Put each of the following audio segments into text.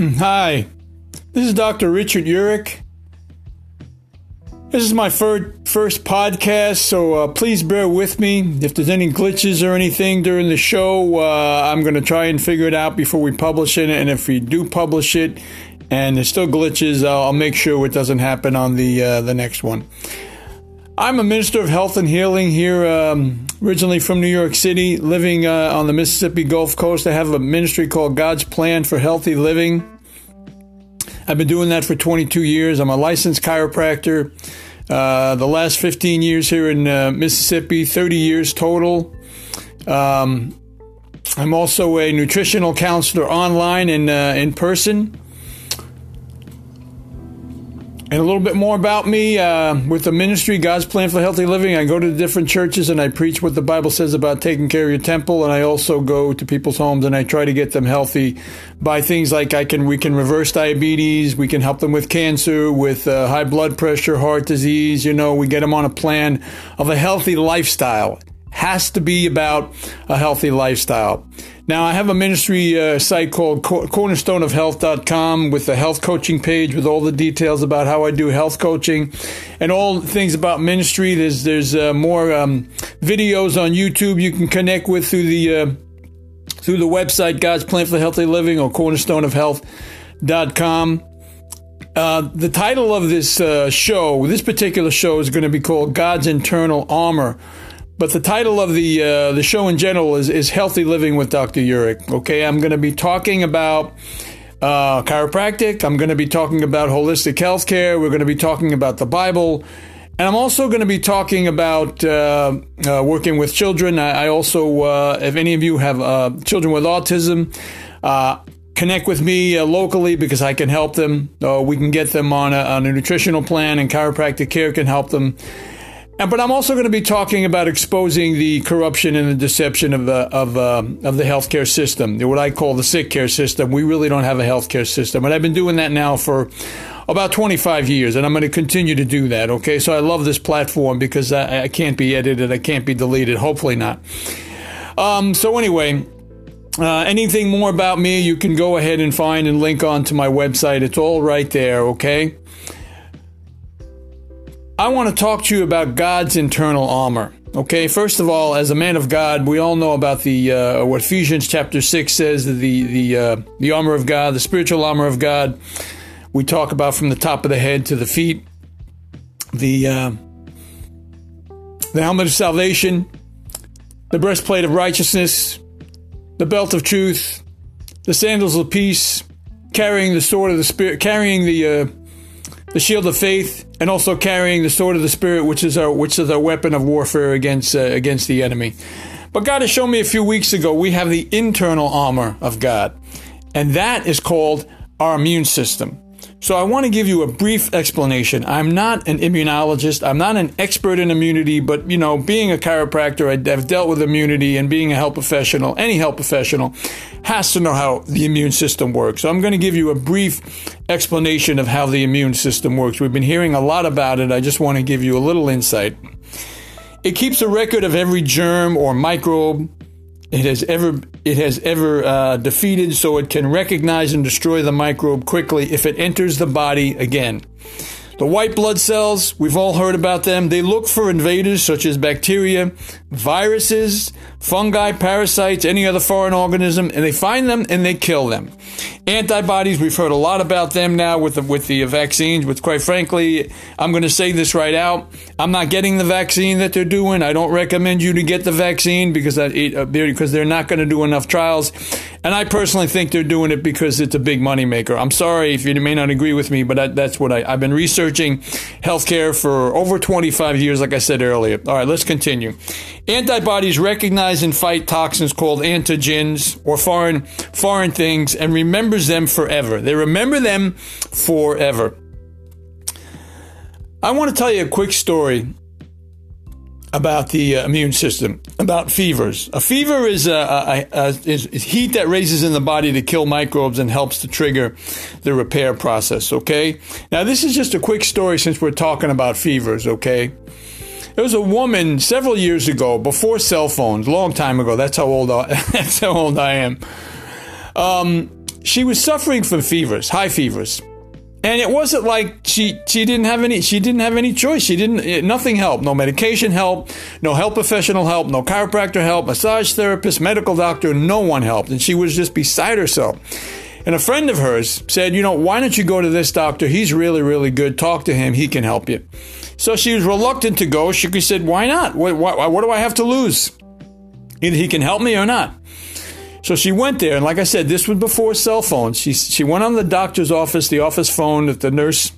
Hi, this is Dr. Richard Urich. This is my fir- first podcast, so uh, please bear with me. If there's any glitches or anything during the show, uh, I'm going to try and figure it out before we publish it. And if we do publish it and there's still glitches, I'll, I'll make sure it doesn't happen on the uh, the next one. I'm a minister of health and healing here, um, originally from New York City, living uh, on the Mississippi Gulf Coast. I have a ministry called God's Plan for Healthy Living. I've been doing that for 22 years. I'm a licensed chiropractor. Uh, the last 15 years here in uh, Mississippi, 30 years total. Um, I'm also a nutritional counselor online and uh, in person. And a little bit more about me uh, with the ministry, God's Plan for Healthy Living. I go to different churches and I preach what the Bible says about taking care of your temple. And I also go to people's homes and I try to get them healthy by things like I can we can reverse diabetes, we can help them with cancer, with uh, high blood pressure, heart disease. You know, we get them on a plan of a healthy lifestyle. Has to be about a healthy lifestyle. Now, I have a ministry uh, site called cornerstoneofhealth.com with a health coaching page with all the details about how I do health coaching and all things about ministry. There's there's uh, more um, videos on YouTube you can connect with through the uh, through the website God's Plan for Healthy Living or cornerstoneofhealth.com. Uh, the title of this uh, show, this particular show, is going to be called God's Internal Armor. But the title of the uh, the show in general is is Healthy Living with Dr. Urich. Okay, I'm going to be talking about uh, chiropractic. I'm going to be talking about holistic healthcare. We're going to be talking about the Bible. And I'm also going to be talking about uh, uh, working with children. I, I also, uh, if any of you have uh, children with autism, uh, connect with me uh, locally because I can help them. we can get them on a, on a nutritional plan, and chiropractic care can help them. And, but I'm also going to be talking about exposing the corruption and the deception of the of uh, of the healthcare system, what I call the sick care system. We really don't have a healthcare system, and I've been doing that now for about 25 years, and I'm going to continue to do that. Okay, so I love this platform because I, I can't be edited, I can't be deleted. Hopefully not. Um, so anyway. Uh, anything more about me, you can go ahead and find and link on to my website. It's all right there, okay? I want to talk to you about God's internal armor. Okay, first of all, as a man of God, we all know about the uh, what Ephesians chapter six says the the uh, the armor of God, the spiritual armor of God. We talk about from the top of the head to the feet, the uh, the helmet of salvation, the breastplate of righteousness, the belt of truth, the sandals of peace, carrying the sword of the spirit, carrying the uh, the shield of faith, and also carrying the sword of the spirit, which is our which is our weapon of warfare against uh, against the enemy. But God has shown me a few weeks ago we have the internal armor of God, and that is called our immune system. So I want to give you a brief explanation. I'm not an immunologist. I'm not an expert in immunity, but you know, being a chiropractor, I've dealt with immunity and being a health professional, any health professional has to know how the immune system works. So I'm going to give you a brief explanation of how the immune system works. We've been hearing a lot about it. I just want to give you a little insight. It keeps a record of every germ or microbe it has ever it has ever uh, defeated, so it can recognize and destroy the microbe quickly if it enters the body again. The white blood cells, we've all heard about them. They look for invaders such as bacteria, viruses, fungi, parasites, any other foreign organism, and they find them and they kill them. Antibodies, we've heard a lot about them now with the, with the vaccines, but quite frankly, I'm going to say this right out. I'm not getting the vaccine that they're doing. I don't recommend you to get the vaccine because, I, uh, because they're not going to do enough trials. And I personally think they're doing it because it's a big moneymaker. I'm sorry if you may not agree with me, but I, that's what I, I've been researching healthcare for over 25 years, like I said earlier. All right, let's continue. Antibodies recognize and fight toxins called antigens or foreign foreign things and remembers them forever. They remember them forever. I want to tell you a quick story about the uh, immune system, about fevers. A fever is, a, a, a, is heat that raises in the body to kill microbes and helps to trigger the repair process, okay? Now, this is just a quick story since we're talking about fevers, okay? There was a woman several years ago, before cell phones, long time ago. That's how old I, that's how old I am. Um, she was suffering from fevers, high fevers. And it wasn't like she she didn't have any she didn't have any choice. She didn't nothing helped. No medication help, no health professional help, no chiropractor help, massage therapist, medical doctor, no one helped. And she was just beside herself. And a friend of hers said, "You know, why don't you go to this doctor? He's really really good. Talk to him. He can help you." So she was reluctant to go. She said, "Why not? What, what, what do I have to lose? Either he can help me or not." So she went there, and like I said, this was before cell phones. She she went on the doctor's office, the office phone that the nurse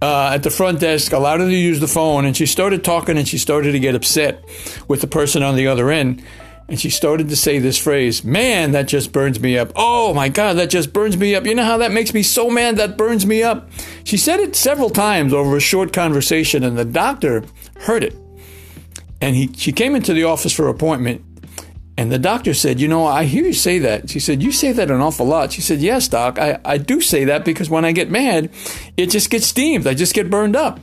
uh, at the front desk allowed her to use the phone, and she started talking, and she started to get upset with the person on the other end, and she started to say this phrase, "Man, that just burns me up." Oh my God, that just burns me up. You know how that makes me so mad? That burns me up. She said it several times over a short conversation, and the doctor heard it, and he she came into the office for appointment and the doctor said, You know, I hear you say that. She said, You say that an awful lot. She said, Yes, doc, I, I do say that because when I get mad, it just gets steamed. I just get burned up.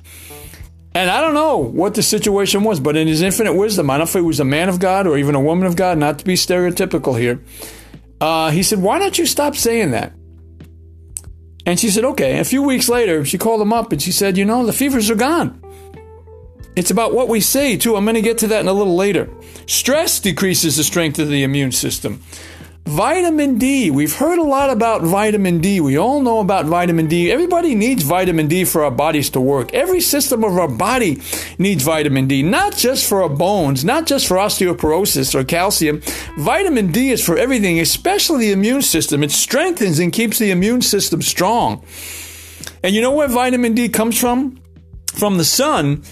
And I don't know what the situation was, but in his infinite wisdom, I don't know if he was a man of God or even a woman of God, not to be stereotypical here. Uh, he said, Why don't you stop saying that? And she said, Okay. A few weeks later, she called him up and she said, You know, the fevers are gone. It's about what we say, too. I'm going to get to that in a little later. Stress decreases the strength of the immune system. Vitamin D. We've heard a lot about vitamin D. We all know about vitamin D. Everybody needs vitamin D for our bodies to work. Every system of our body needs vitamin D, not just for our bones, not just for osteoporosis or calcium. Vitamin D is for everything, especially the immune system. It strengthens and keeps the immune system strong. And you know where vitamin D comes from? From the sun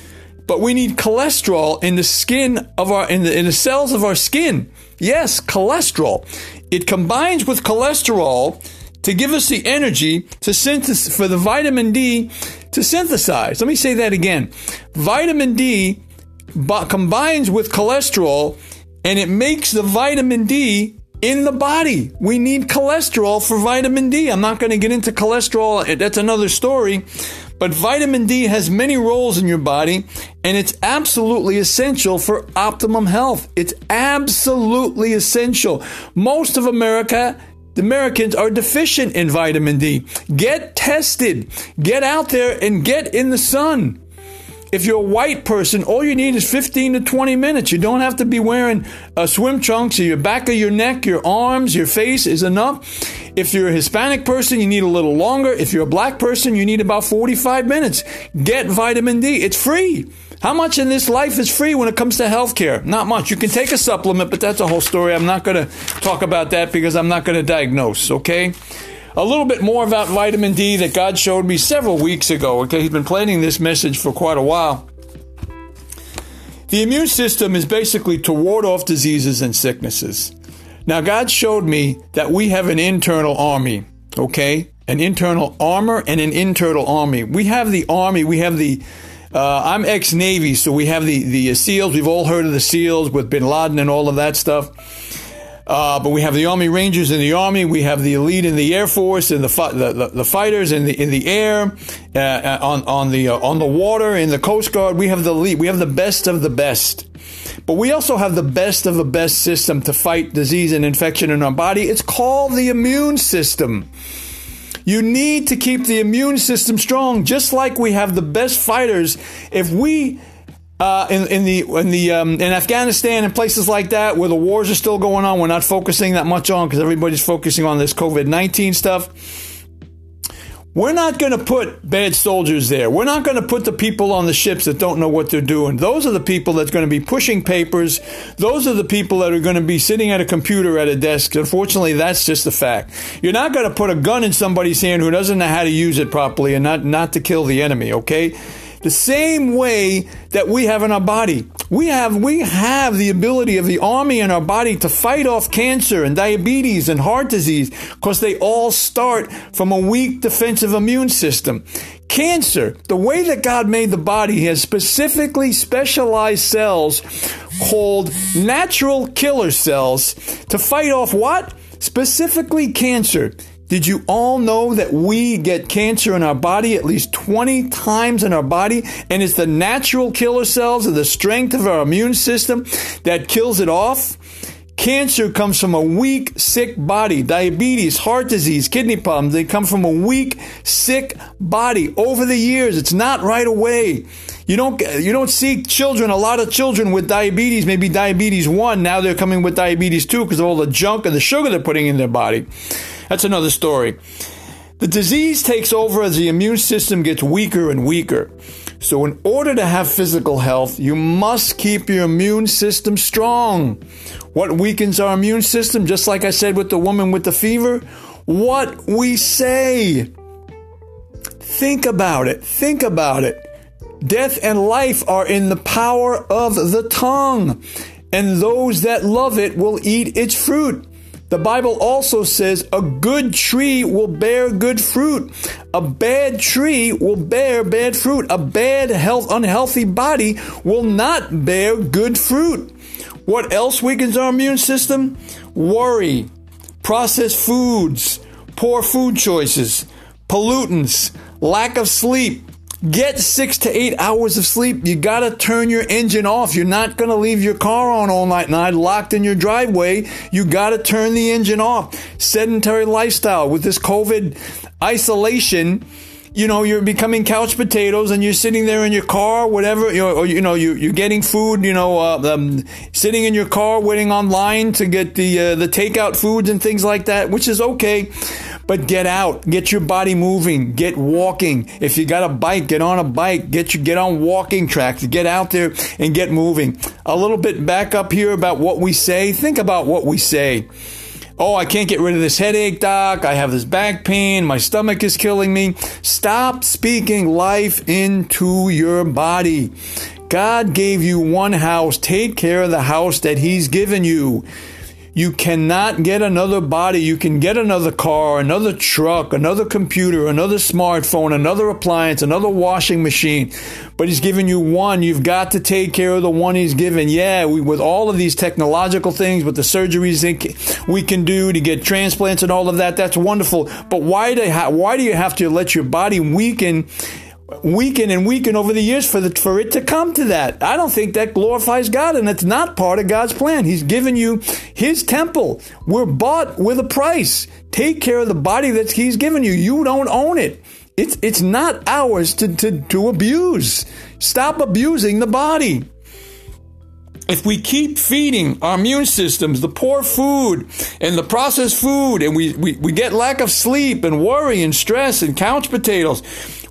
but we need cholesterol in the skin of our in the, in the cells of our skin. Yes, cholesterol. It combines with cholesterol to give us the energy to synthesize for the vitamin D to synthesize. Let me say that again. Vitamin D combines with cholesterol and it makes the vitamin D in the body. We need cholesterol for vitamin D. I'm not going to get into cholesterol. That's another story. But vitamin D has many roles in your body, and it's absolutely essential for optimum health. It's absolutely essential. Most of America the Americans are deficient in vitamin D. Get tested. Get out there and get in the sun. If you're a white person, all you need is 15 to 20 minutes. You don't have to be wearing uh, swim trunks. Your back of your neck, your arms, your face is enough. If you're a Hispanic person, you need a little longer. If you're a black person, you need about 45 minutes. Get vitamin D. It's free. How much in this life is free when it comes to healthcare? Not much. You can take a supplement, but that's a whole story. I'm not going to talk about that because I'm not going to diagnose, okay? a little bit more about vitamin D that God showed me several weeks ago. Okay, He's been planning this message for quite a while. The immune system is basically to ward off diseases and sicknesses. Now, God showed me that we have an internal army, okay? An internal armor and an internal army. We have the army, we have the uh, I'm ex Navy, so we have the, the SEALs. We've all heard of the SEALs with bin Laden and all of that stuff. Uh, but we have the Army Rangers in the Army. We have the elite in the Air Force and the the, the, the, fighters in the in the air, uh, uh, on on the uh, on the water in the Coast Guard. We have the elite. We have the best of the best. But we also have the best of the best system to fight disease and infection in our body. It's called the immune system. You need to keep the immune system strong, just like we have the best fighters. If we uh, in, in the in the um, in Afghanistan and places like that where the wars are still going on. We're not focusing that much on because everybody's focusing on this COVID nineteen stuff. We're not going to put bad soldiers there. We're not going to put the people on the ships that don't know what they're doing. Those are the people that's going to be pushing papers. Those are the people that are going to be sitting at a computer at a desk. Unfortunately, that's just a fact. You're not going to put a gun in somebody's hand who doesn't know how to use it properly and not, not to kill the enemy, okay? the same way that we have in our body. We have, we have the ability of the army in our body to fight off cancer and diabetes and heart disease because they all start from a weak defensive immune system. Cancer, the way that God made the body has specifically specialized cells called natural killer cells to fight off what? Specifically cancer. Did you all know that we get cancer in our body at least 20 times in our body? And it's the natural killer cells of the strength of our immune system that kills it off? Cancer comes from a weak, sick body. Diabetes, heart disease, kidney problems, they come from a weak, sick body. Over the years, it's not right away. You don't you don't see children, a lot of children with diabetes, maybe diabetes 1, now they're coming with diabetes 2 because of all the junk and the sugar they're putting in their body. That's another story. The disease takes over as the immune system gets weaker and weaker. So, in order to have physical health, you must keep your immune system strong. What weakens our immune system? Just like I said with the woman with the fever, what we say. Think about it. Think about it. Death and life are in the power of the tongue, and those that love it will eat its fruit. The Bible also says a good tree will bear good fruit. A bad tree will bear bad fruit. A bad, health, unhealthy body will not bear good fruit. What else weakens our immune system? Worry, processed foods, poor food choices, pollutants, lack of sleep, Get six to eight hours of sleep. You got to turn your engine off. You're not going to leave your car on all night night locked in your driveway. You got to turn the engine off. Sedentary lifestyle with this COVID isolation you know you're becoming couch potatoes and you're sitting there in your car whatever or you know you, you're getting food you know uh, um, sitting in your car waiting online to get the uh, the takeout foods and things like that which is okay but get out, get your body moving, get walking. If you got a bike, get on a bike, get you get on walking tracks, get out there and get moving. A little bit back up here about what we say. Think about what we say. Oh, I can't get rid of this headache, doc. I have this back pain. My stomach is killing me. Stop speaking life into your body. God gave you one house. Take care of the house that He's given you. You cannot get another body. You can get another car, another truck, another computer, another smartphone, another appliance, another washing machine. But he's given you one. You've got to take care of the one he's given. Yeah, we, with all of these technological things, with the surgeries we can do to get transplants and all of that, that's wonderful. But why do, why do you have to let your body weaken weaken and weaken over the years for the, for it to come to that. I don't think that glorifies God, and it's not part of God's plan. He's given you His temple. We're bought with a price. Take care of the body that He's given you. You don't own it. It's it's not ours to to, to abuse. Stop abusing the body. If we keep feeding our immune systems the poor food and the processed food, and we, we, we get lack of sleep and worry and stress and couch potatoes,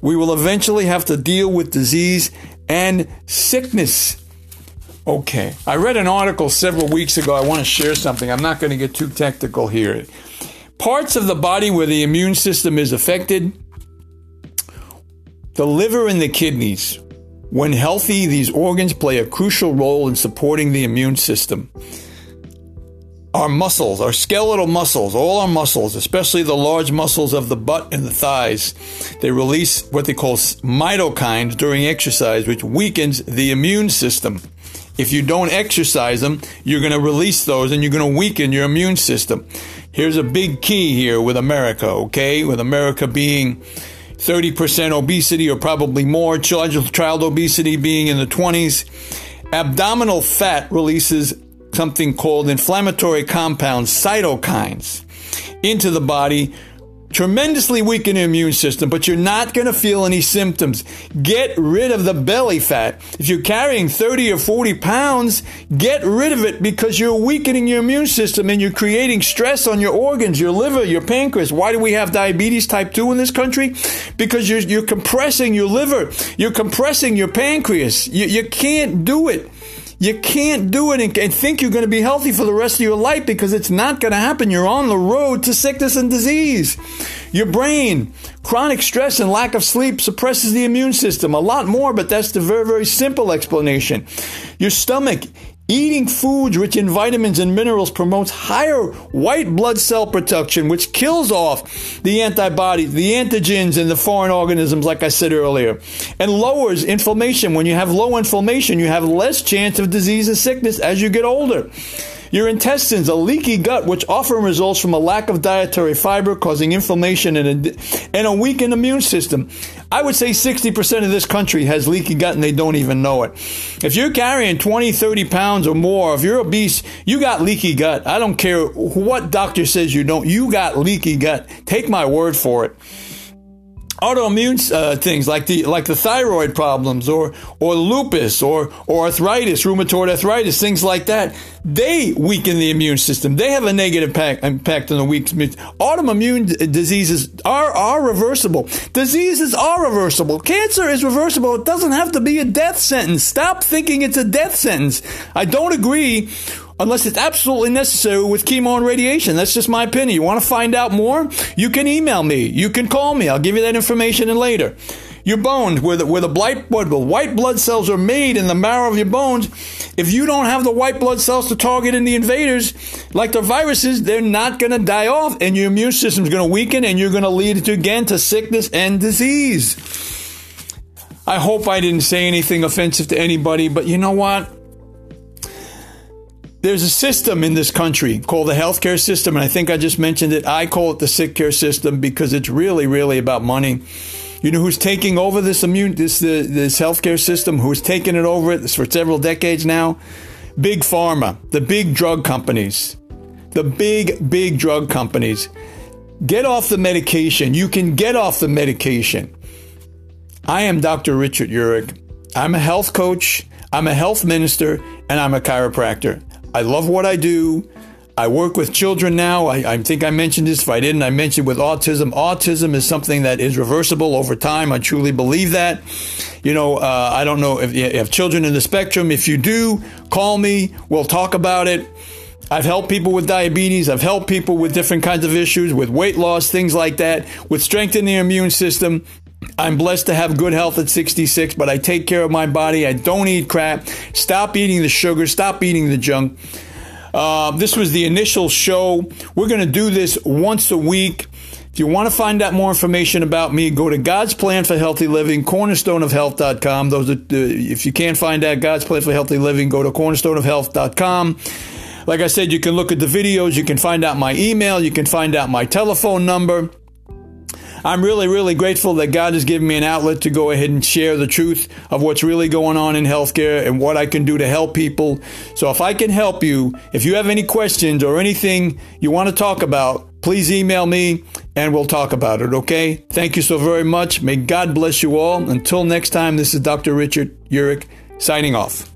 we will eventually have to deal with disease and sickness. Okay, I read an article several weeks ago. I want to share something. I'm not going to get too technical here. Parts of the body where the immune system is affected the liver and the kidneys. When healthy, these organs play a crucial role in supporting the immune system our muscles, our skeletal muscles, all our muscles, especially the large muscles of the butt and the thighs, they release what they call cytokines during exercise, which weakens the immune system. If you don't exercise them, you're going to release those and you're going to weaken your immune system. Here's a big key here with America, okay? With America being 30% obesity or probably more, child, child obesity being in the 20s. Abdominal fat releases something called inflammatory compounds, cytokines, into the body, tremendously weaken your immune system, but you're not going to feel any symptoms. Get rid of the belly fat. If you're carrying 30 or 40 pounds, get rid of it because you're weakening your immune system and you're creating stress on your organs, your liver, your pancreas. Why do we have diabetes type 2 in this country? Because you're, you're compressing your liver, you're compressing your pancreas. You, you can't do it. You can't do it and, and think you're going to be healthy for the rest of your life because it's not going to happen. You're on the road to sickness and disease. Your brain, chronic stress and lack of sleep suppresses the immune system. A lot more, but that's the very, very simple explanation. Your stomach, Eating foods rich in vitamins and minerals promotes higher white blood cell production, which kills off the antibodies, the antigens, and the foreign organisms, like I said earlier, and lowers inflammation. When you have low inflammation, you have less chance of disease and sickness as you get older. Your intestines, a leaky gut, which often results from a lack of dietary fiber, causing inflammation and a, and a weakened immune system. I would say 60% of this country has leaky gut and they don't even know it. If you're carrying 20, 30 pounds or more, if you're obese, you got leaky gut. I don't care what doctor says you don't. You got leaky gut. Take my word for it autoimmune uh, things like the like the thyroid problems or or lupus or or arthritis, rheumatoid arthritis, things like that. They weaken the immune system. They have a negative impact, impact on the weak. Autoimmune diseases are are reversible. Diseases are reversible. Cancer is reversible. It doesn't have to be a death sentence. Stop thinking it's a death sentence. I don't agree unless it's absolutely necessary with chemo and radiation. That's just my opinion. You want to find out more? You can email me. You can call me. I'll give you that information later. Your bones, where the, where the white blood, the white blood cells are made in the marrow of your bones, if you don't have the white blood cells to target in the invaders, like the viruses, they're not going to die off, and your immune system is going to weaken, and you're going to lead to again to sickness and disease. I hope I didn't say anything offensive to anybody, but you know what? There's a system in this country called the healthcare system, and I think I just mentioned it. I call it the sick care system because it's really, really about money. You know who's taking over this immune this the, this healthcare system? Who's taken it over for several decades now? Big pharma, the big drug companies, the big big drug companies. Get off the medication. You can get off the medication. I am Dr. Richard Urich. I'm a health coach. I'm a health minister, and I'm a chiropractor. I love what I do. I work with children now. I, I, think I mentioned this. If I didn't, I mentioned with autism. Autism is something that is reversible over time. I truly believe that. You know, uh, I don't know if you have children in the spectrum. If you do, call me. We'll talk about it. I've helped people with diabetes. I've helped people with different kinds of issues, with weight loss, things like that, with strengthening the immune system. I'm blessed to have good health at 66, but I take care of my body. I don't eat crap. Stop eating the sugar. Stop eating the junk. Uh, this was the initial show. We're going to do this once a week. If you want to find out more information about me, go to God's Plan for Healthy Living, cornerstoneofhealth.com. Those are, uh, if you can't find out God's Plan for Healthy Living, go to cornerstoneofhealth.com. Like I said, you can look at the videos, you can find out my email, you can find out my telephone number. I'm really, really grateful that God has given me an outlet to go ahead and share the truth of what's really going on in healthcare and what I can do to help people. So if I can help you, if you have any questions or anything you want to talk about, please email me and we'll talk about it, okay? Thank you so very much. May God bless you all. Until next time, this is Dr. Richard Urich signing off.